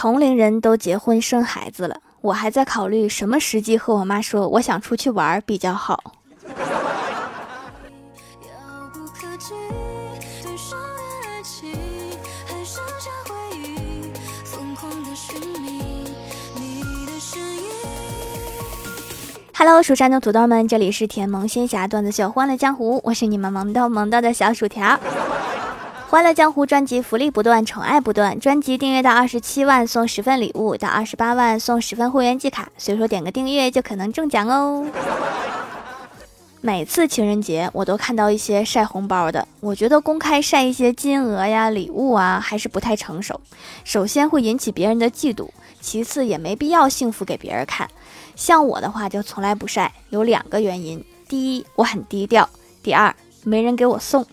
同龄人都结婚生孩子了，我还在考虑什么时机和我妈说我想出去玩比较好。Hello，蜀山的土豆们，这里是甜萌仙侠段子秀《欢乐江湖》，我是你们萌豆萌豆的小薯条。欢乐江湖专辑福利不断，宠爱不断。专辑订阅到二十七万送十份礼物，到二十八万送十份会员季卡，所以说点个订阅就可能中奖哦。每次情人节我都看到一些晒红包的，我觉得公开晒一些金额呀、礼物啊，还是不太成熟。首先会引起别人的嫉妒，其次也没必要幸福给别人看。像我的话就从来不晒，有两个原因：第一，我很低调；第二，没人给我送，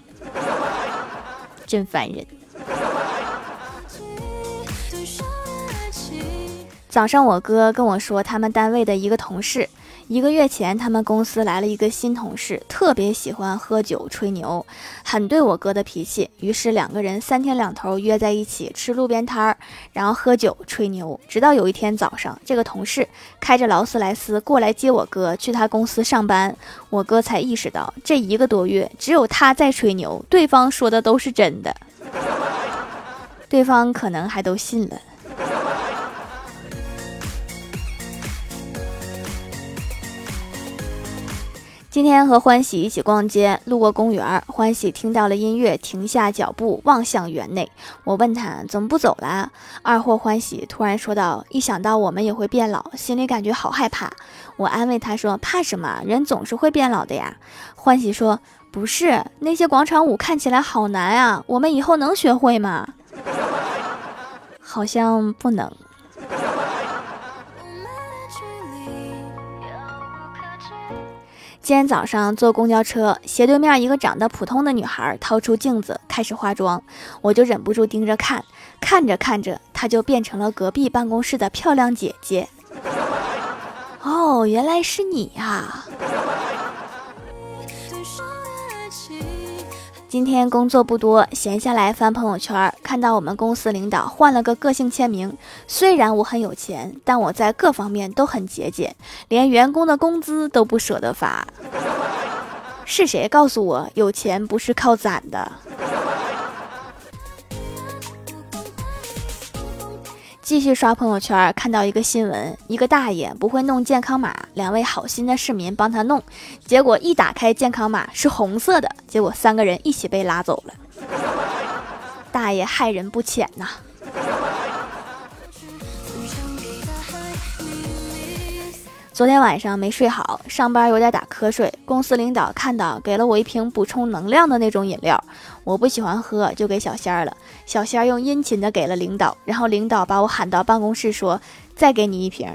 真烦人。早上我哥跟我说，他们单位的一个同事。一个月前，他们公司来了一个新同事，特别喜欢喝酒吹牛，很对我哥的脾气。于是两个人三天两头约在一起吃路边摊儿，然后喝酒吹牛。直到有一天早上，这个同事开着劳斯莱斯过来接我哥去他公司上班，我哥才意识到这一个多月只有他在吹牛，对方说的都是真的，对方可能还都信了。今天和欢喜一起逛街，路过公园，欢喜听到了音乐，停下脚步望向园内。我问他怎么不走了？二货欢喜突然说道：“一想到我们也会变老，心里感觉好害怕。”我安慰他说：“怕什么？人总是会变老的呀。”欢喜说：“不是，那些广场舞看起来好难啊，我们以后能学会吗？”好像不能。今天早上坐公交车，斜对面一个长得普通的女孩掏出镜子开始化妆，我就忍不住盯着看，看着看着，她就变成了隔壁办公室的漂亮姐姐。哦，原来是你呀！今天工作不多，闲下来翻朋友圈，看到我们公司领导换了个个性签名。虽然我很有钱，但我在各方面都很节俭，连员工的工资都不舍得发。是谁告诉我有钱不是靠攒的？继续刷朋友圈，看到一个新闻，一个大爷不会弄健康码，两位好心的市民帮他弄，结果一打开健康码是红色的，结果三个人一起被拉走了。大爷害人不浅呐。昨天晚上没睡好，上班有点打瞌睡。公司领导看到，给了我一瓶补充能量的那种饮料。我不喜欢喝，就给小仙儿了。小仙儿用殷勤的给了领导，然后领导把我喊到办公室说：“再给你一瓶。”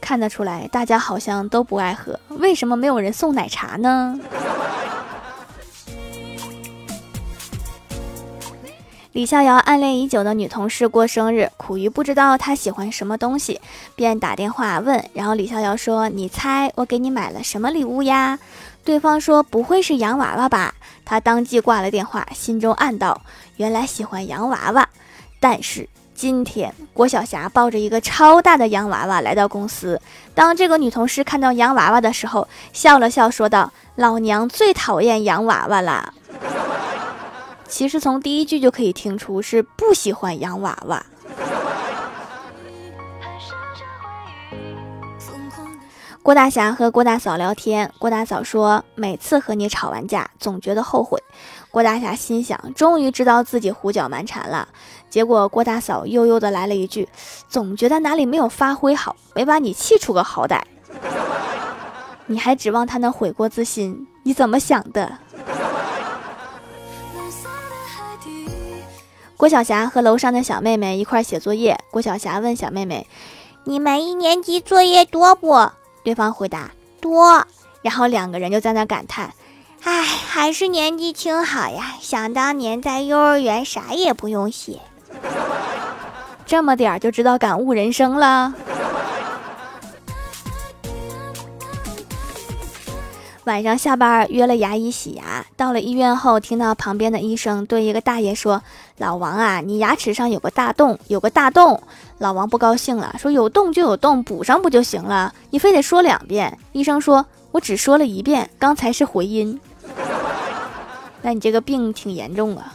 看得出来，大家好像都不爱喝。为什么没有人送奶茶呢？李逍遥暗恋已久的女同事过生日，苦于不知道她喜欢什么东西，便打电话问。然后李逍遥说：“你猜我给你买了什么礼物呀？”对方说：“不会是洋娃娃吧？”他当即挂了电话，心中暗道：“原来喜欢洋娃娃。”但是今天郭晓霞抱着一个超大的洋娃娃来到公司，当这个女同事看到洋娃娃的时候，笑了笑说道：“老娘最讨厌洋娃娃了。”其实从第一句就可以听出是不喜欢洋娃娃。郭大侠和郭大嫂聊天，郭大嫂说：“每次和你吵完架，总觉得后悔。”郭大侠心想：“终于知道自己胡搅蛮缠了。”结果郭大嫂悠悠的来了一句：“总觉得哪里没有发挥好，没把你气出个好歹。”你还指望他能悔过自新？你怎么想的？郭晓霞和楼上的小妹妹一块写作业。郭晓霞问小妹妹：“你们一年级作业多不？”对方回答：“多。”然后两个人就在那感叹：“哎，还是年纪轻好呀！想当年在幼儿园啥也不用写，这么点儿就知道感悟人生了。”晚上下班约了牙医洗牙。到了医院后，听到旁边的医生对一个大爷说：“老王啊，你牙齿上有个大洞，有个大洞。”老王不高兴了，说：“有洞就有洞，补上不就行了？你非得说两遍。”医生说：“我只说了一遍，刚才是回音。”那你这个病挺严重啊。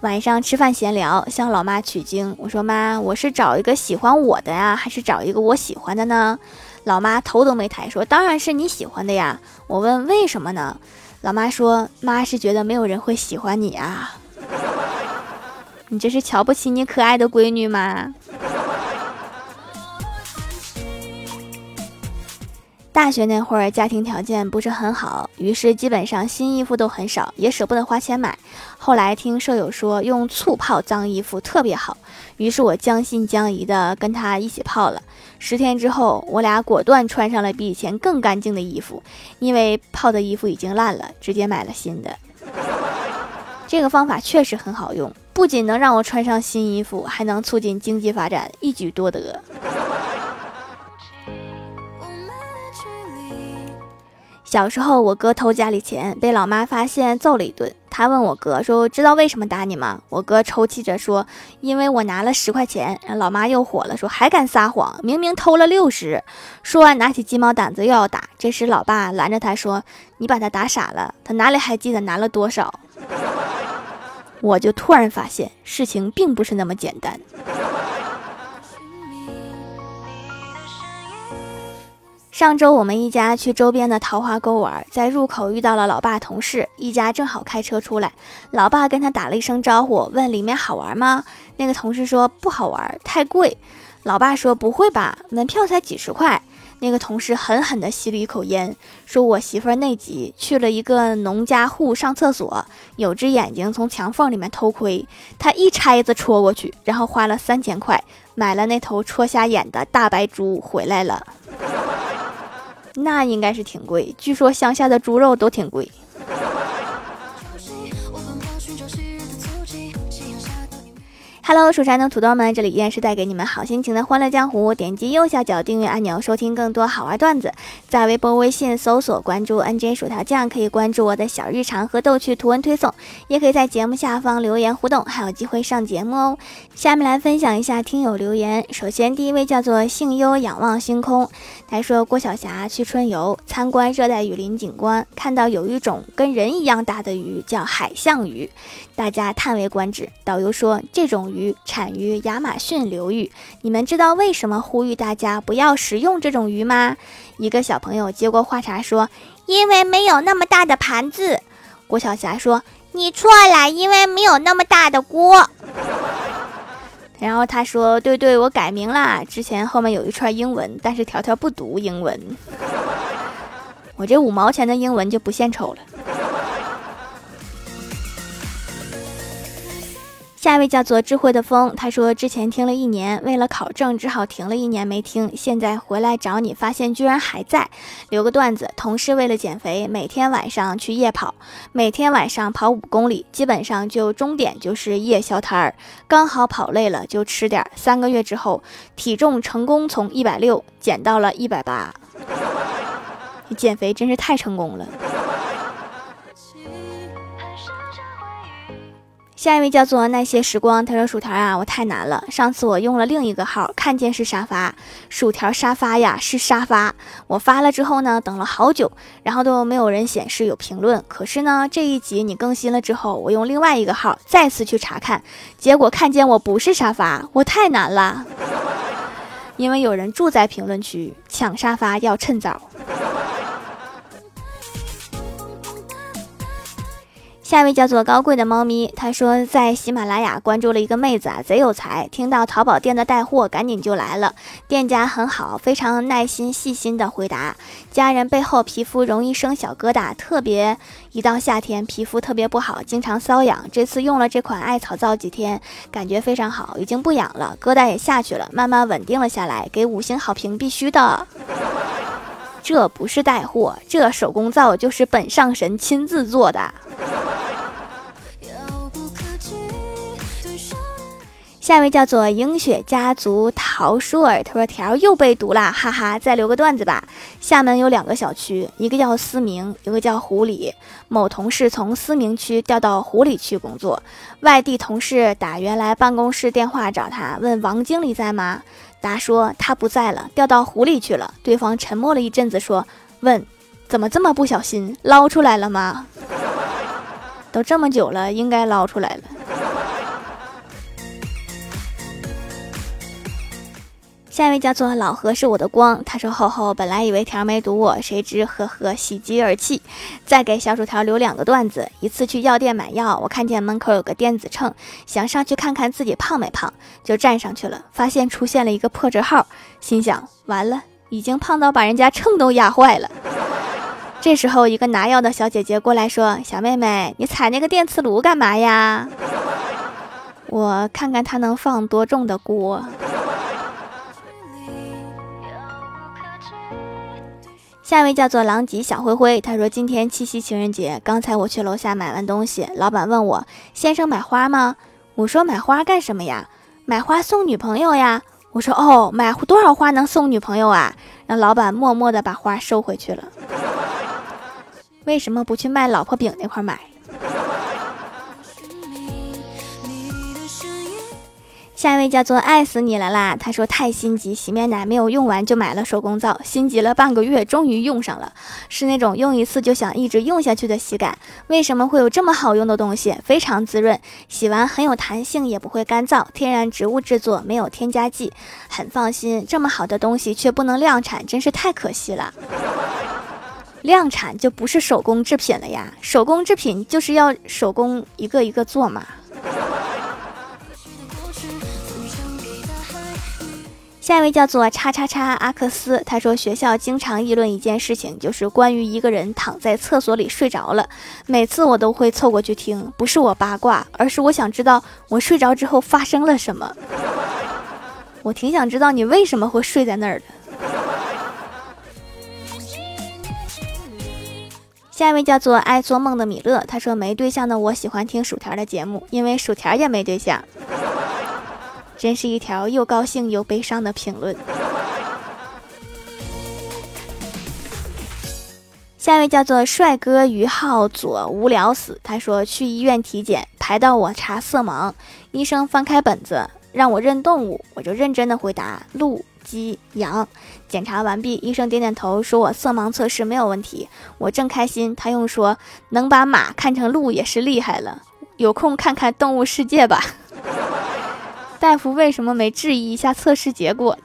晚上吃饭闲聊，向老妈取经。我说：“妈，我是找一个喜欢我的呀，还是找一个我喜欢的呢？”老妈头都没抬，说：“当然是你喜欢的呀。”我问：“为什么呢？”老妈说：“妈是觉得没有人会喜欢你啊。”你这是瞧不起你可爱的闺女吗？大学那会儿，家庭条件不是很好，于是基本上新衣服都很少，也舍不得花钱买。后来听舍友说用醋泡脏衣服特别好，于是我将信将疑的跟他一起泡了。十天之后，我俩果断穿上了比以前更干净的衣服，因为泡的衣服已经烂了，直接买了新的。这个方法确实很好用，不仅能让我穿上新衣服，还能促进经济发展，一举多得。小时候，我哥偷家里钱，被老妈发现，揍了一顿。他问我哥说：“知道为什么打你吗？”我哥抽泣着说：“因为我拿了十块钱。”老妈又火了，说：“还敢撒谎，明明偷了六十。”说完，拿起鸡毛掸子又要打。这时，老爸拦着他说：“你把他打傻了，他哪里还记得拿了多少？”我就突然发现，事情并不是那么简单。上周我们一家去周边的桃花沟玩，在入口遇到了老爸同事，一家正好开车出来，老爸跟他打了一声招呼，问里面好玩吗？那个同事说不好玩，太贵。老爸说不会吧，门票才几十块。那个同事狠狠地吸了一口烟，说我媳妇儿内急，去了一个农家户上厕所，有只眼睛从墙缝里面偷窥，他一拆子戳过去，然后花了三千块买了那头戳瞎眼的大白猪回来了。那应该是挺贵，据说乡下的猪肉都挺贵。Hello，蜀山的土豆们，这里依然是带给你们好心情的欢乐江湖。点击右下角订阅按钮，收听更多好玩段子。在微博、微信搜索关注 NJ 薯条酱，可以关注我的小日常和逗趣图文推送，也可以在节目下方留言互动，还有机会上节目哦。下面来分享一下听友留言。首先，第一位叫做幸优仰望星空，他说郭晓霞去春游参观热带雨林景观，看到有一种跟人一样大的鱼，叫海象鱼。大家叹为观止。导游说，这种鱼产于亚马逊流域。你们知道为什么呼吁大家不要食用这种鱼吗？一个小朋友接过话茬说：“因为没有那么大的盘子。”郭晓霞说：“你错了，因为没有那么大的锅。”然后他说：“对对，我改名啦。之前后面有一串英文，但是条条不读英文。我这五毛钱的英文就不献丑了。”下一位叫做智慧的风，他说之前听了一年，为了考证只好停了一年没听，现在回来找你，发现居然还在。留个段子：同事为了减肥，每天晚上去夜跑，每天晚上跑五公里，基本上就终点就是夜宵摊儿，刚好跑累了就吃点。三个月之后，体重成功从一百六减到了一百八，减肥真是太成功了。下一位叫做那些时光，他说薯条啊，我太难了。上次我用了另一个号，看见是沙发，薯条沙发呀是沙发。我发了之后呢，等了好久，然后都没有人显示有评论。可是呢，这一集你更新了之后，我用另外一个号再次去查看，结果看见我不是沙发，我太难了，因为有人住在评论区，抢沙发要趁早。下一位叫做高贵的猫咪，他说在喜马拉雅关注了一个妹子啊，贼有才，听到淘宝店的带货，赶紧就来了。店家很好，非常耐心细心的回答。家人背后皮肤容易生小疙瘩，特别一到夏天皮肤特别不好，经常瘙痒。这次用了这款艾草皂几天，感觉非常好，已经不痒了，疙瘩也下去了，慢慢稳定了下来。给五星好评必须的。这不是带货，这手工皂就是本上神亲自做的。下一位叫做英雪家族陶舒尔，他说条又被毒了，哈哈，再留个段子吧。厦门有两个小区，一个叫思明，一个叫湖里。某同事从思明区调到湖里区工作，外地同事打原来办公室电话找他，问王经理在吗？答说他不在了，调到湖里去了。对方沉默了一阵子，说：问，怎么这么不小心，捞出来了吗？都这么久了，应该捞出来了。下一位叫做老何是我的光，他说：“吼吼，本来以为条没堵我，谁知呵呵，喜极而泣。再给小薯条留两个段子。一次去药店买药，我看见门口有个电子秤，想上去看看自己胖没胖，就站上去了，发现出现了一个破折号，心想完了，已经胖到把人家秤都压坏了。这时候，一个拿药的小姐姐过来说：小妹妹，你踩那个电磁炉干嘛呀？我看看它能放多重的锅。”下一位叫做狼藉小灰灰，他说：“今天七夕情人节，刚才我去楼下买完东西，老板问我：先生买花吗？我说买花干什么呀？买花送女朋友呀。我说哦，买多少花能送女朋友啊？让老板默默的把花收回去了。为什么不去卖老婆饼那块买？”下一位叫做爱死你了啦！他说太心急，洗面奶没有用完就买了手工皂，心急了半个月，终于用上了，是那种用一次就想一直用下去的洗感。为什么会有这么好用的东西？非常滋润，洗完很有弹性，也不会干燥，天然植物制作，没有添加剂，很放心。这么好的东西却不能量产，真是太可惜了。量产就不是手工制品了呀，手工制品就是要手工一个一个做嘛。下一位叫做叉叉叉阿克斯，他说学校经常议论一件事情，就是关于一个人躺在厕所里睡着了。每次我都会凑过去听，不是我八卦，而是我想知道我睡着之后发生了什么。我挺想知道你为什么会睡在那儿的。下一位叫做爱做梦的米勒，他说没对象的我喜欢听薯条的节目，因为薯条也没对象。真是一条又高兴又悲伤的评论。下一位叫做帅哥于浩左，无聊死。他说去医院体检，排到我查色盲，医生翻开本子让我认动物，我就认真的回答鹿、鸡、羊。检查完毕，医生点点头说我色盲测试没有问题。我正开心，他又说能把马看成鹿也是厉害了。有空看看动物世界吧。大夫为什么没质疑一下测试结果？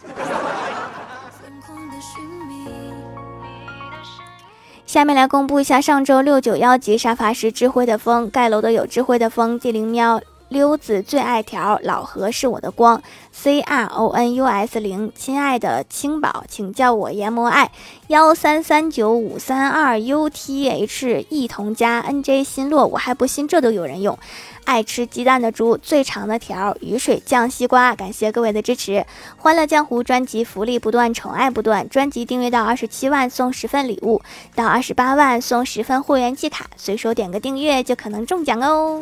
下面来公布一下上周六九幺级沙发是智慧的风，盖楼的有智慧的风、地灵喵、溜子最爱条、老何是我的光。C R O N U S 零，亲爱的青宝，请叫我研磨爱幺三三九五三二 U T H 一同加 N J 新落，我还不信这都有人用。爱吃鸡蛋的猪，最长的条雨水酱西瓜，感谢各位的支持。欢乐江湖专辑福利不断，宠爱不断，专辑订阅到二十七万送十份礼物，到二十八万送十份会员季卡，随手点个订阅就可能中奖哦。